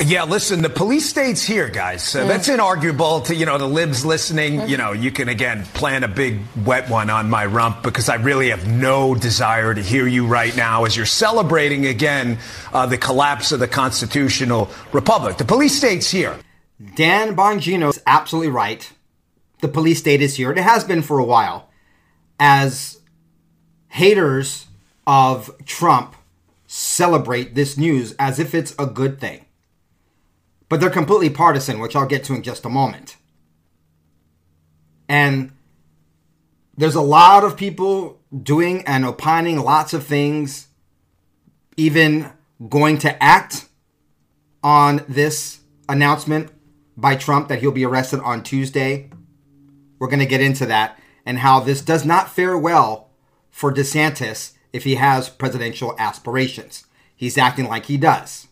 Yeah, listen, the police state's here, guys. Uh, That's inarguable to, you know, the libs listening. You know, you can, again, plan a big wet one on my rump because I really have no desire to hear you right now as you're celebrating again uh, the collapse of the constitutional republic. The police state's here. Dan Bongino is absolutely right. The police state is here. It has been for a while. As haters of Trump celebrate this news as if it's a good thing. But they're completely partisan, which I'll get to in just a moment. And there's a lot of people doing and opining lots of things, even going to act on this announcement by Trump that he'll be arrested on Tuesday. We're going to get into that and how this does not fare well for DeSantis if he has presidential aspirations. He's acting like he does.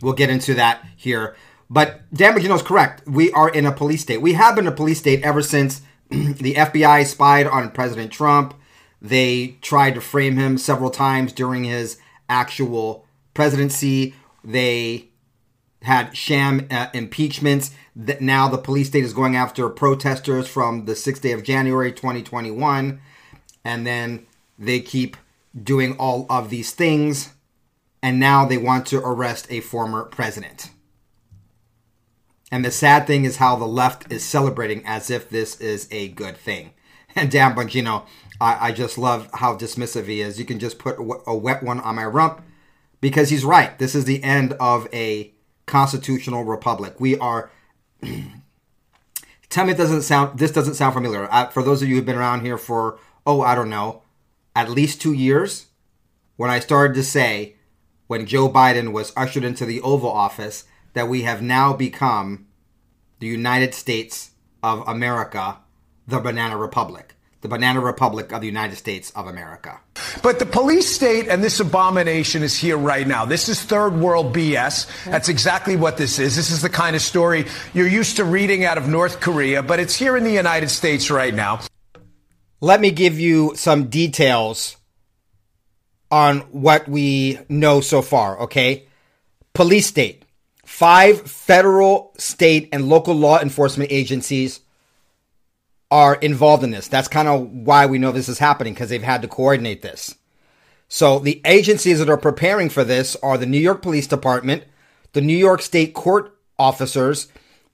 We'll get into that here. But Dan is correct. We are in a police state. We have been a police state ever since the FBI spied on President Trump. They tried to frame him several times during his actual presidency. They had sham uh, impeachments. That now the police state is going after protesters from the 6th day of January 2021. And then they keep doing all of these things. And now they want to arrest a former president. And the sad thing is how the left is celebrating as if this is a good thing. And Dan Bongino, I, I just love how dismissive he is. You can just put a wet one on my rump because he's right. This is the end of a constitutional republic. We are. tell me it doesn't sound. This doesn't sound familiar. Uh, for those of you who've been around here for oh I don't know, at least two years, when I started to say when Joe Biden was ushered into the Oval Office that we have now become the United States of America, the Banana Republic. The Banana Republic of the United States of America. But the police state and this abomination is here right now. This is third world BS. That's exactly what this is. This is the kind of story you're used to reading out of North Korea, but it's here in the United States right now. Let me give you some details on what we know so far, okay? Police state. Five federal, state, and local law enforcement agencies are involved in this. That's kind of why we know this is happening because they've had to coordinate this. So the agencies that are preparing for this are the New York Police Department, the New York State Court officers,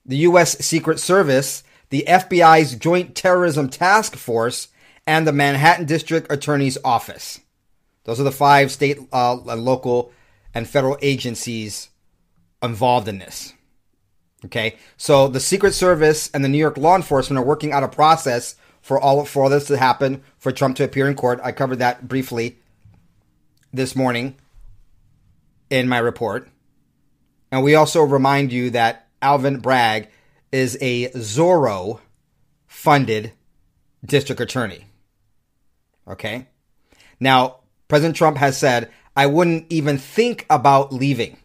the U.S. Secret Service, the FBI's Joint Terrorism Task Force, and the Manhattan District Attorney's Office. Those are the five state, uh, local, and federal agencies involved in this. Okay, so the Secret Service and the New York law enforcement are working out a process for all for all this to happen, for Trump to appear in court. I covered that briefly this morning in my report, and we also remind you that Alvin Bragg is a Soros funded district attorney. Okay, now President Trump has said, "I wouldn't even think about leaving."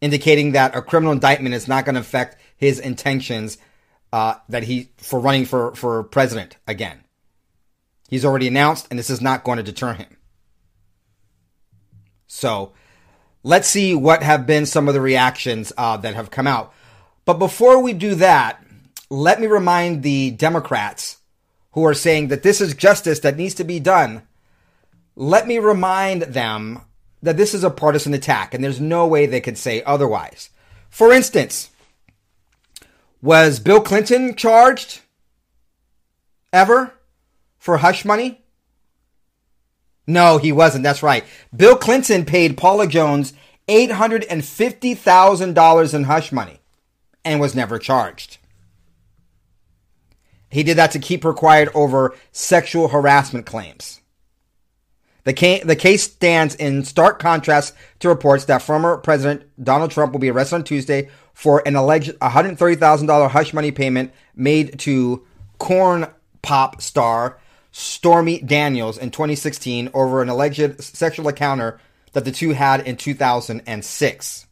indicating that a criminal indictment is not going to affect his intentions uh, that he for running for for president again. He's already announced, and this is not going to deter him. So, let's see what have been some of the reactions uh, that have come out. But before we do that, let me remind the Democrats who are saying that this is justice that needs to be done. Let me remind them that this is a partisan attack, and there's no way they could say otherwise. For instance, was Bill Clinton charged ever for hush money? No, he wasn't. That's right. Bill Clinton paid Paula Jones $850,000 in hush money and was never charged. He did that to keep her quiet over sexual harassment claims. The case, the case stands in stark contrast to reports that former President Donald Trump will be arrested on Tuesday for an alleged $130,000 hush money payment made to corn pop star Stormy Daniels in 2016 over an alleged sexual encounter that the two had in 2006.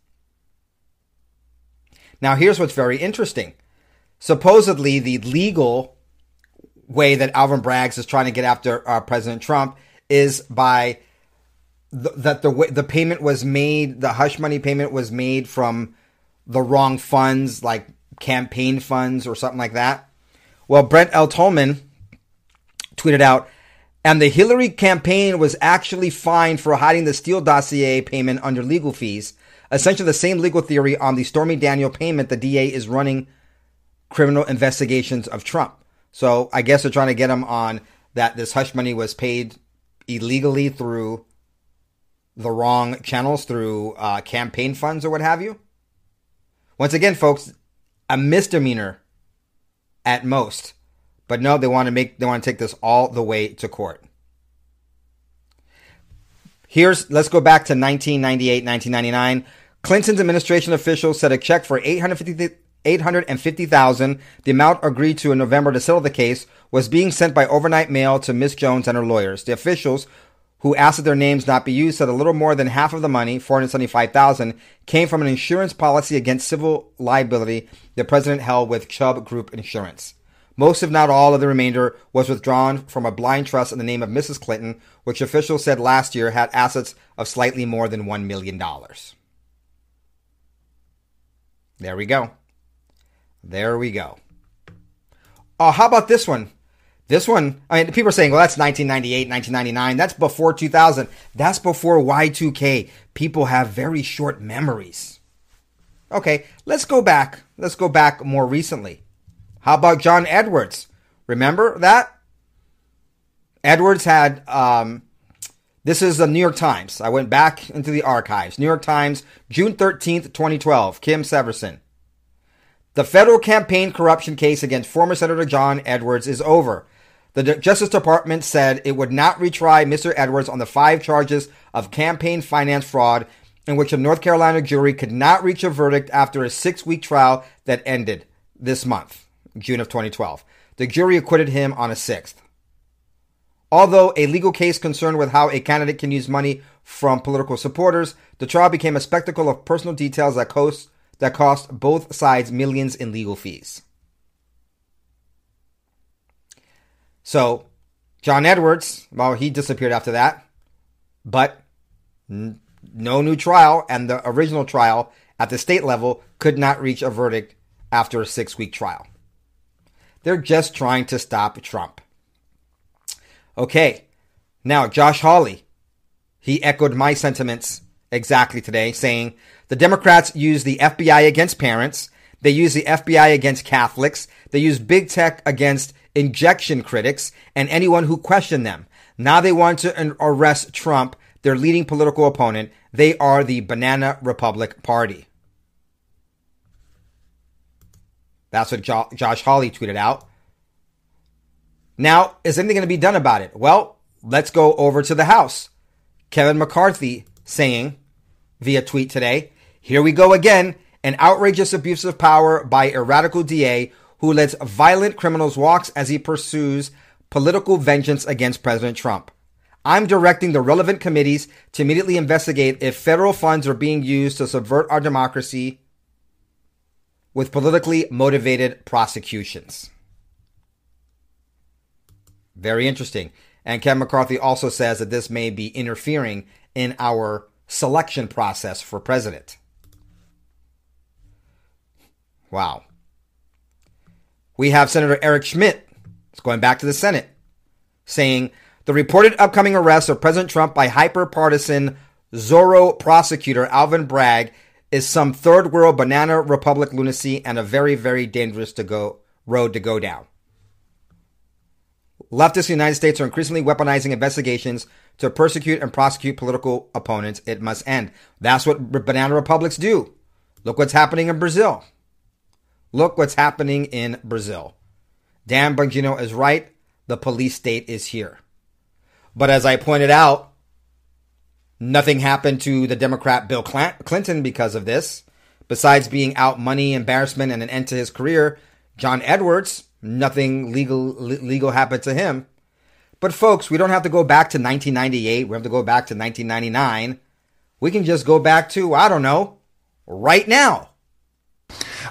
Now, here's what's very interesting. Supposedly, the legal way that Alvin Braggs is trying to get after uh, President Trump is by th- that the the payment was made, the hush money payment was made from the wrong funds, like campaign funds or something like that. Well, Brent L. Tolman tweeted out, and the Hillary campaign was actually fined for hiding the Steele dossier payment under legal fees. Essentially, the same legal theory on the Stormy Daniel payment. The DA is running criminal investigations of Trump. So I guess they're trying to get him on that this hush money was paid illegally through the wrong channels, through uh, campaign funds or what have you. Once again, folks, a misdemeanor at most. But no, they want to make they want to take this all the way to court. Here's let's go back to 1998, 1999. Clinton's administration officials said a check for 850 850,000, the amount agreed to in November to settle the case, was being sent by overnight mail to Miss Jones and her lawyers. The officials who asked that their names not be used said a little more than half of the money, 475,000, came from an insurance policy against civil liability the president held with Chubb Group Insurance. Most, if not all, of the remainder was withdrawn from a blind trust in the name of Mrs. Clinton, which officials said last year had assets of slightly more than $1 million. There we go. There we go. Oh, how about this one? This one, I mean, people are saying, well, that's 1998, 1999. That's before 2000. That's before Y2K. People have very short memories. Okay, let's go back. Let's go back more recently. How about John Edwards? Remember that? Edwards had, um, this is the New York Times. I went back into the archives. New York Times, June 13th, 2012. Kim Severson. The federal campaign corruption case against former Senator John Edwards is over. The Justice Department said it would not retry Mr. Edwards on the five charges of campaign finance fraud in which a North Carolina jury could not reach a verdict after a six week trial that ended this month, June of 2012. The jury acquitted him on a sixth. Although a legal case concerned with how a candidate can use money from political supporters, the trial became a spectacle of personal details that cost that cost both sides millions in legal fees. So, John Edwards, well, he disappeared after that, but n- no new trial, and the original trial at the state level could not reach a verdict after a six week trial. They're just trying to stop Trump. Okay, now Josh Hawley, he echoed my sentiments exactly today, saying the Democrats use the FBI against parents. They use the FBI against Catholics. They use big tech against injection critics and anyone who questioned them. Now they want to arrest Trump, their leading political opponent. They are the Banana Republic Party. That's what jo- Josh Hawley tweeted out. Now, is anything going to be done about it? Well, let's go over to the House. Kevin McCarthy saying via tweet today here we go again. An outrageous abuse of power by a radical DA who lets violent criminals walk as he pursues political vengeance against President Trump. I'm directing the relevant committees to immediately investigate if federal funds are being used to subvert our democracy with politically motivated prosecutions. Very interesting. And Kevin McCarthy also says that this may be interfering in our selection process for president. Wow. We have Senator Eric Schmitt, it's going back to the Senate, saying the reported upcoming arrest of President Trump by hyper partisan Soros prosecutor Alvin Bragg is some third world banana republic lunacy and a very, very dangerous to go road to go down. Leftists in the United States are increasingly weaponizing investigations to persecute and prosecute political opponents. It must end. That's what banana republics do. Look what's happening in Brazil. Look what's happening in Brazil. Dan Bongino is right. The police state is here. But as I pointed out, nothing happened to the Democrat Bill Clinton because of this. Besides being out money, embarrassment, and an end to his career, John Edwards, nothing legal legal happened to him. But folks, we don't have to go back to 1998. We have to go back to 1999. We can just go back to, I don't know, right now.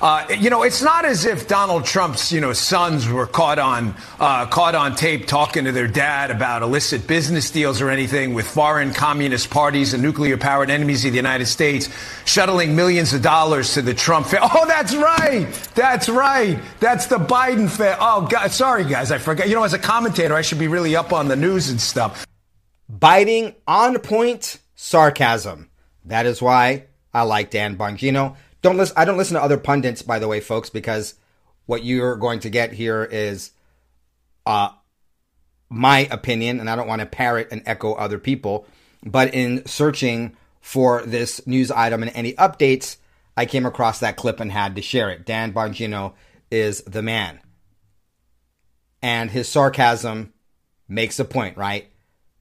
Uh, you know, it's not as if Donald Trump's you know sons were caught on uh, caught on tape talking to their dad about illicit business deals or anything with foreign communist parties and nuclear-powered enemies of the United States, shuttling millions of dollars to the Trump. Fa- oh, that's right. That's right. That's the Biden. Fa- oh, God, sorry guys, I forgot. You know, as a commentator, I should be really up on the news and stuff. Biting on point sarcasm. That is why I like Dan Bongino. Don't listen. I don't listen to other pundits, by the way, folks, because what you're going to get here is uh, my opinion, and I don't want to parrot and echo other people. But in searching for this news item and any updates, I came across that clip and had to share it. Dan Bongino is the man. And his sarcasm makes a point, right?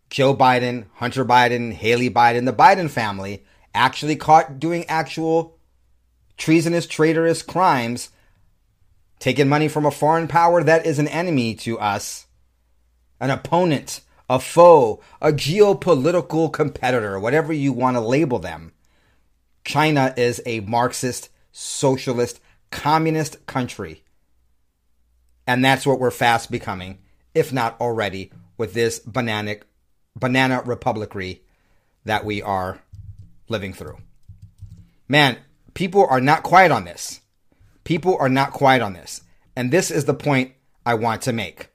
Joe Biden, Hunter Biden, Hallie Biden, the Biden family actually caught doing actual treasonous, traitorous crimes, taking money from a foreign power that is an enemy to us, an opponent, a foe, a geopolitical competitor, whatever you want to label them. China is a Marxist, socialist, communist country. And that's what we're fast becoming, if not already, with this banana, banana republicry that we are living through. Man, people are not quiet on this. People are not quiet on this. And this is the point I want to make.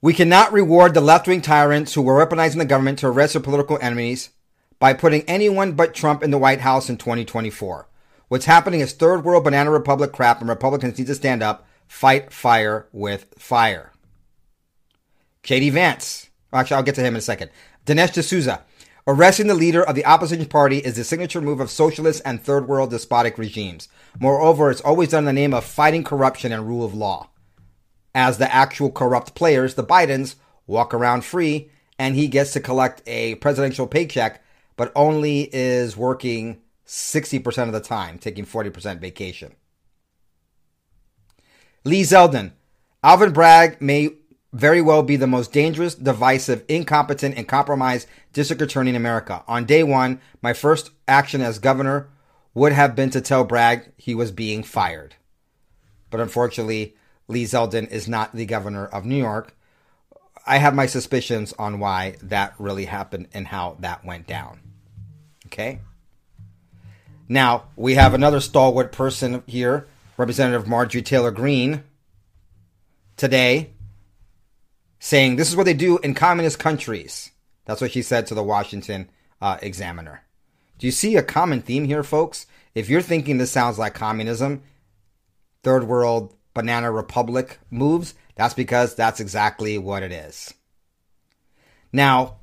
We cannot reward the left wing tyrants who were weaponizing the government to arrest their political enemies by putting anyone but Trump in the White House in 2024. What's happening is third world banana republic crap, and Republicans need to stand up, fight fire with fire. JD Vance. Actually, I'll get to him in a second. Dinesh D'Souza. Arresting the leader of the opposition party is the signature move of socialist and third world despotic regimes. Moreover, it's always done in the name of fighting corruption and rule of law. As the actual corrupt players, the Bidens, walk around free and he gets to collect a presidential paycheck, but only is working 60% of the time, taking 40% vacation. Lee Zeldin. Alvin Bragg may very well be the most dangerous, divisive, incompetent, and compromised district attorney in America. On day one, my first action as governor would have been to tell Bragg he was being fired. But unfortunately, Lee Zeldin is not the governor of New York. I have my suspicions on why that really happened and how that went down. Okay? Now, we have another stalwart person here, Representative Marjorie Taylor Greene, today saying this is what they do in communist countries. That's what she said to the Washington uh, Examiner. Do you see a common theme here, folks? If you're thinking this sounds like communism, third world banana republic moves, that's because that's exactly what it is. Now,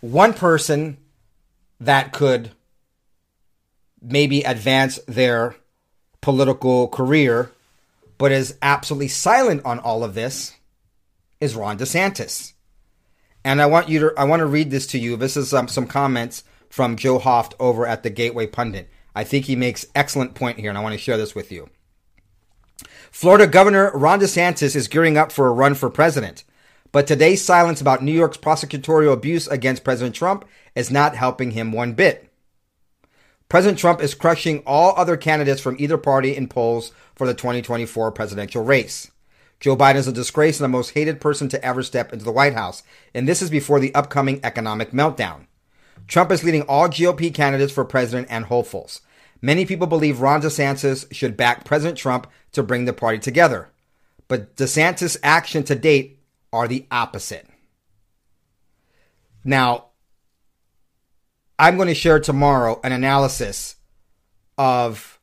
one person that could maybe advance their political career, but is absolutely silent on all of this, is Ron DeSantis. And I want you to I want to read this to you. This is um, some comments from Joe Hoft over at the Gateway Pundit. I think he makes excellent point here, and I want to share this with you. Florida Governor Ron DeSantis is gearing up for a run for president, but today's silence about New York's prosecutorial abuse against President Trump is not helping him one bit. President Trump is crushing all other candidates from either party in polls for the 2024 presidential race. Joe Biden is a disgrace and the most hated person to ever step into the White House, and this is before the upcoming economic meltdown. Trump is leading all GOP candidates for president and hopefuls. Many people believe Ron DeSantis should back President Trump to bring the party together. But DeSantis' action to date are the opposite. Now, I'm going to share tomorrow an analysis of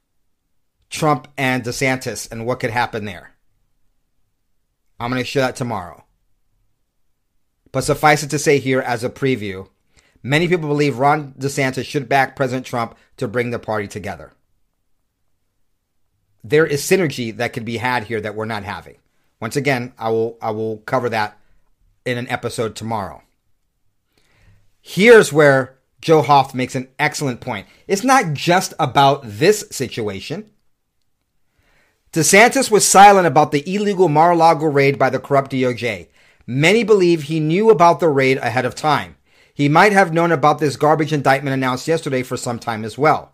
Trump and DeSantis and what could happen there. I'm going to share that tomorrow. But suffice it to say here as a preview, many people believe Ron DeSantis should back President Trump to bring the party together. There is synergy that could be had here that we're not having. Once again, I will I will cover that in an episode tomorrow. Here's where Joe Hoft makes an excellent point. It's not just about this situation. DeSantis was silent about the illegal Mar-a-Lago raid by the corrupt DOJ. Many believe he knew about the raid ahead of time. He might have known about this garbage indictment announced yesterday for some time as well.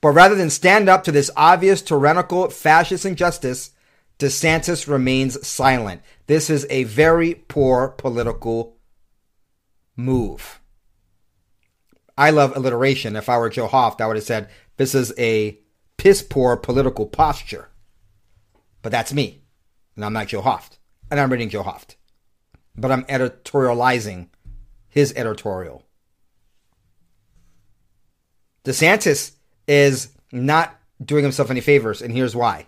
But rather than stand up to this obvious tyrannical fascist injustice, DeSantis remains silent. This is a very poor political move. I love alliteration. If I were Joe Hoft, I would have said this is a piss poor political posture. But that's me. And I'm not Joe Hoft. And I'm reading Joe Hoft. But I'm editorializing his editorial. DeSantis is not doing himself any favors, and here's why.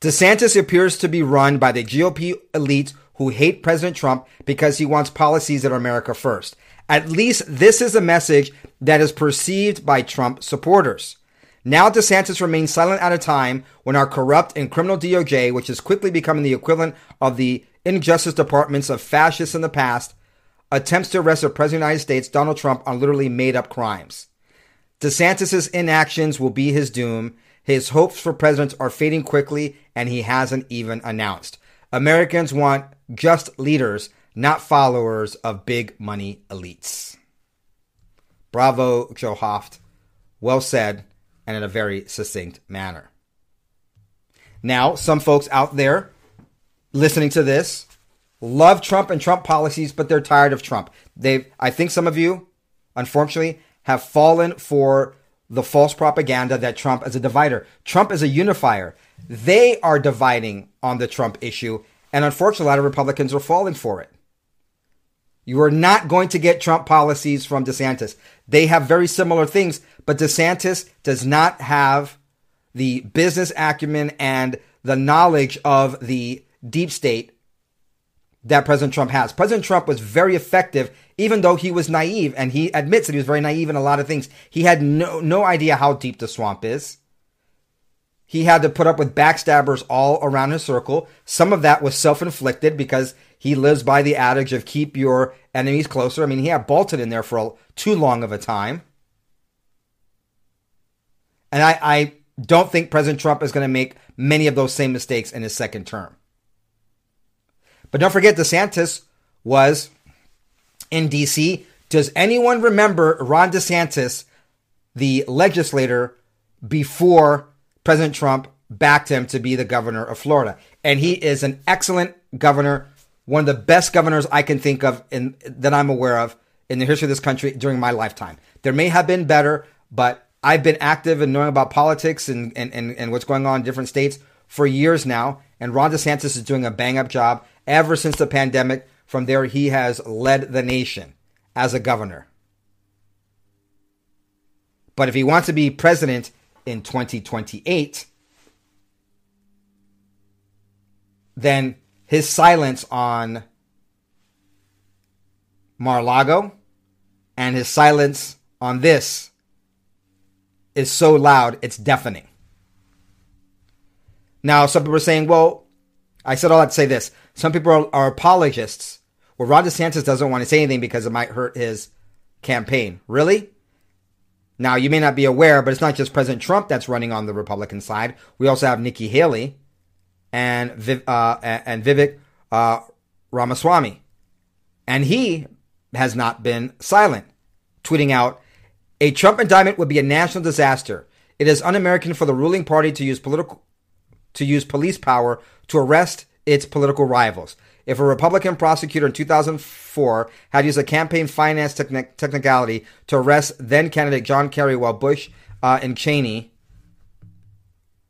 DeSantis appears to be run by the GOP elites who hate President Trump because he wants policies that are America first. At least this is a message that is perceived by Trump supporters. Now DeSantis remains silent at a time when our corrupt and criminal DOJ, which is quickly becoming the equivalent of the injustice departments of fascists in the past, attempts to arrest the President of the United States, Donald Trump, on literally made up crimes. DeSantis' inactions will be his doom. His hopes for presidents are fading quickly, and he hasn't even announced. Americans want just leaders, not followers of big money elites. Bravo, Joe Hoft. Well said, and in a very succinct manner. Now, some folks out there listening to this love Trump and Trump policies, but they're tired of Trump. They, I think some of you, unfortunately, have fallen for the false propaganda that Trump is a divider. Trump is a unifier. They are dividing on the Trump issue, and unfortunately, a lot of Republicans are falling for it. You are not going to get Trump policies from DeSantis. They have very similar things, but DeSantis does not have the business acumen and the knowledge of the deep state that President Trump has. President Trump was very effective, even though he was naive, and he admits that he was very naive in a lot of things. He had no no idea how deep the swamp is. He had to put up with backstabbers all around his circle. Some of that was self-inflicted because he lives by the adage of keep your enemies closer. I mean, he had Bolton in there for a, too long of a time. And I, I don't think President Trump is going to make many of those same mistakes in his second term. But don't forget, DeSantis was in D.C. Does anyone remember Ron DeSantis, the legislator, before President Trump backed him to be the governor of Florida? And he is an excellent governor, one of the best governors I can think of in that I'm aware of in the history of this country during my lifetime. There may have been better, but I've been active in knowing about politics and, and, and, and what's going on in different states for years now. And Ron DeSantis is doing a bang up job ever since the pandemic. From there, he has led the nation as a governor. But if he wants to be president in 2028, then his silence on Mar-a-Lago and his silence on this is so loud, it's deafening. Now, some people are saying, well, I said all that to say this. Some people are, are apologists. Well, Ron DeSantis doesn't want to say anything because it might hurt his campaign. Really? Now, you may not be aware, but it's not just President Trump that's running on the Republican side. We also have Nikki Haley and uh, and Vivek uh, Ramaswamy, and he has not been silent, tweeting out, "A Trump indictment would be a national disaster. It is un-American for the ruling party to use political to use police power to arrest its political rivals. If a Republican prosecutor in 2004 had used a campaign finance techni- technicality to arrest then candidate John Kerry while Bush uh, and Cheney,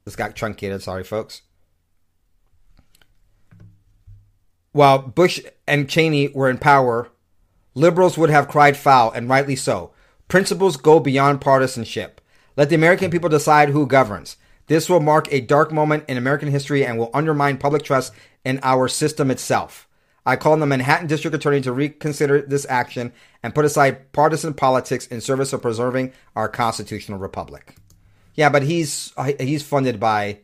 this got truncated, sorry folks. While Bush and Cheney were in power, liberals would have cried foul, and rightly so. Principles go beyond partisanship. Let the American people decide who governs. This will mark a dark moment in American history and will undermine public trust in our system itself. I call on the Manhattan District Attorney to reconsider this action and put aside partisan politics in service of preserving our constitutional republic. Yeah, but he's he's funded by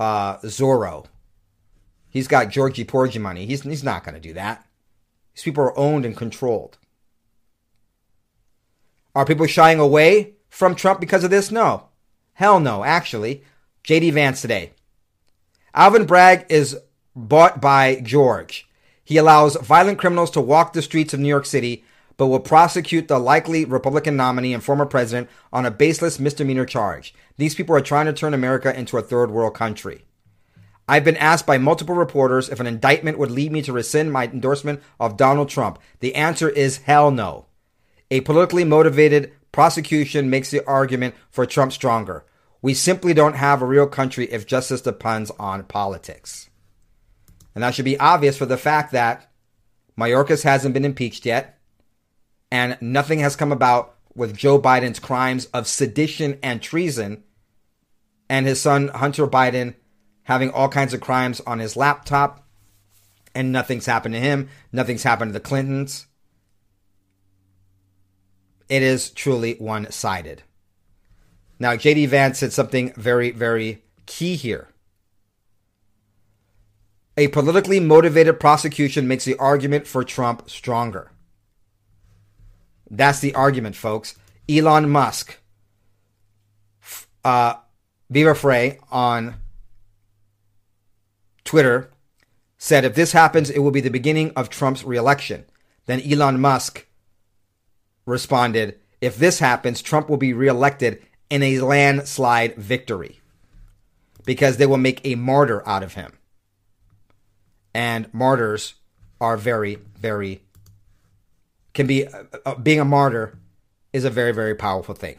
uh, Soros. He's got Georgie Porgy money. He's he's not going to do that. These people are owned and controlled. Are people shying away from Trump because of this? No. Hell no, actually. JD Vance today. Alvin Bragg is bought by George. He allows violent criminals to walk the streets of New York City, but will prosecute the likely Republican nominee and former president on a baseless misdemeanor charge. These people are trying to turn America into a third world country. I've been asked by multiple reporters if an indictment would lead me to rescind my endorsement of Donald Trump. The answer is hell no. A politically motivated prosecution makes the argument for Trump stronger. We simply don't have a real country if justice depends on politics. And that should be obvious for the fact that Mayorkas hasn't been impeached yet, and nothing has come about with Joe Biden's crimes of sedition and treason, and his son Hunter Biden having all kinds of crimes on his laptop, and nothing's happened to him. Nothing's happened to the Clintons. It is truly one sided. Now, JD Vance said something very, very key here. A politically motivated prosecution makes the argument for Trump stronger. That's the argument, folks. Elon Musk, uh, Viva Frei on Twitter said if this happens, it will be the beginning of Trump's reelection. Then Elon Musk responded, if this happens, Trump will be reelected in a landslide victory because they will make a martyr out of him. And martyrs are very, very, can be, uh, uh being a martyr is a very, very powerful thing.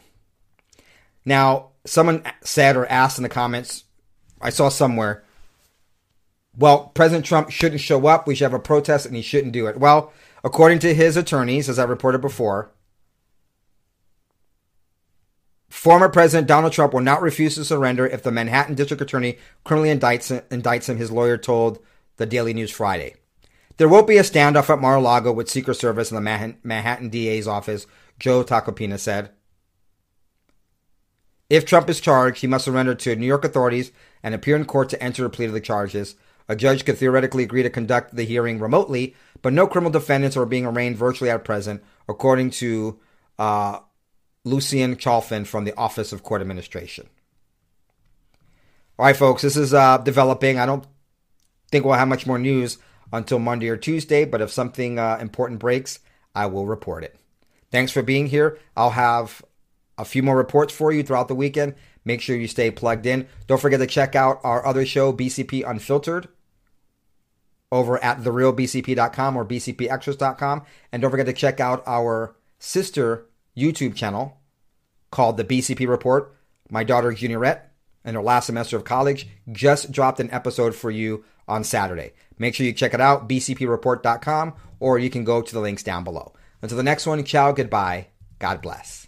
Now, someone said or asked in the comments, I saw somewhere, well, President Trump shouldn't show up. We should have a protest and he shouldn't do it. Well, according to his attorneys, as I reported before, former President Donald Trump will not refuse to surrender if the Manhattan District Attorney criminally indicts, indicts him, his lawyer told the Daily News Friday. There won't be a standoff at Mar-a-Lago with Secret Service in the Manhattan DA's office, Joe Tacopina said. If Trump is charged, he must surrender to New York authorities and appear in court to enter a plea to the charges. A judge could theoretically agree to conduct the hearing remotely, but no criminal defendants are being arraigned virtually at present, according to uh, Lucian Chalfin from the Office of Court Administration. All right, folks, this is uh, developing. I don't think we'll have much more news until Monday or Tuesday, but if something uh, important breaks, I will report it. Thanks for being here. I'll have a few more reports for you throughout the weekend. Make sure you stay plugged in. Don't forget to check out our other show, BCP Unfiltered, over at therealbcp.com or bcpextras.com. And don't forget to check out our sister YouTube channel called The BCP Report. My daughter, Juniorette, in her last semester of college, just dropped an episode for you on Saturday. Make sure you check it out, bcpreport.com, or you can go to the links down below. Until the next one, ciao, goodbye, God bless.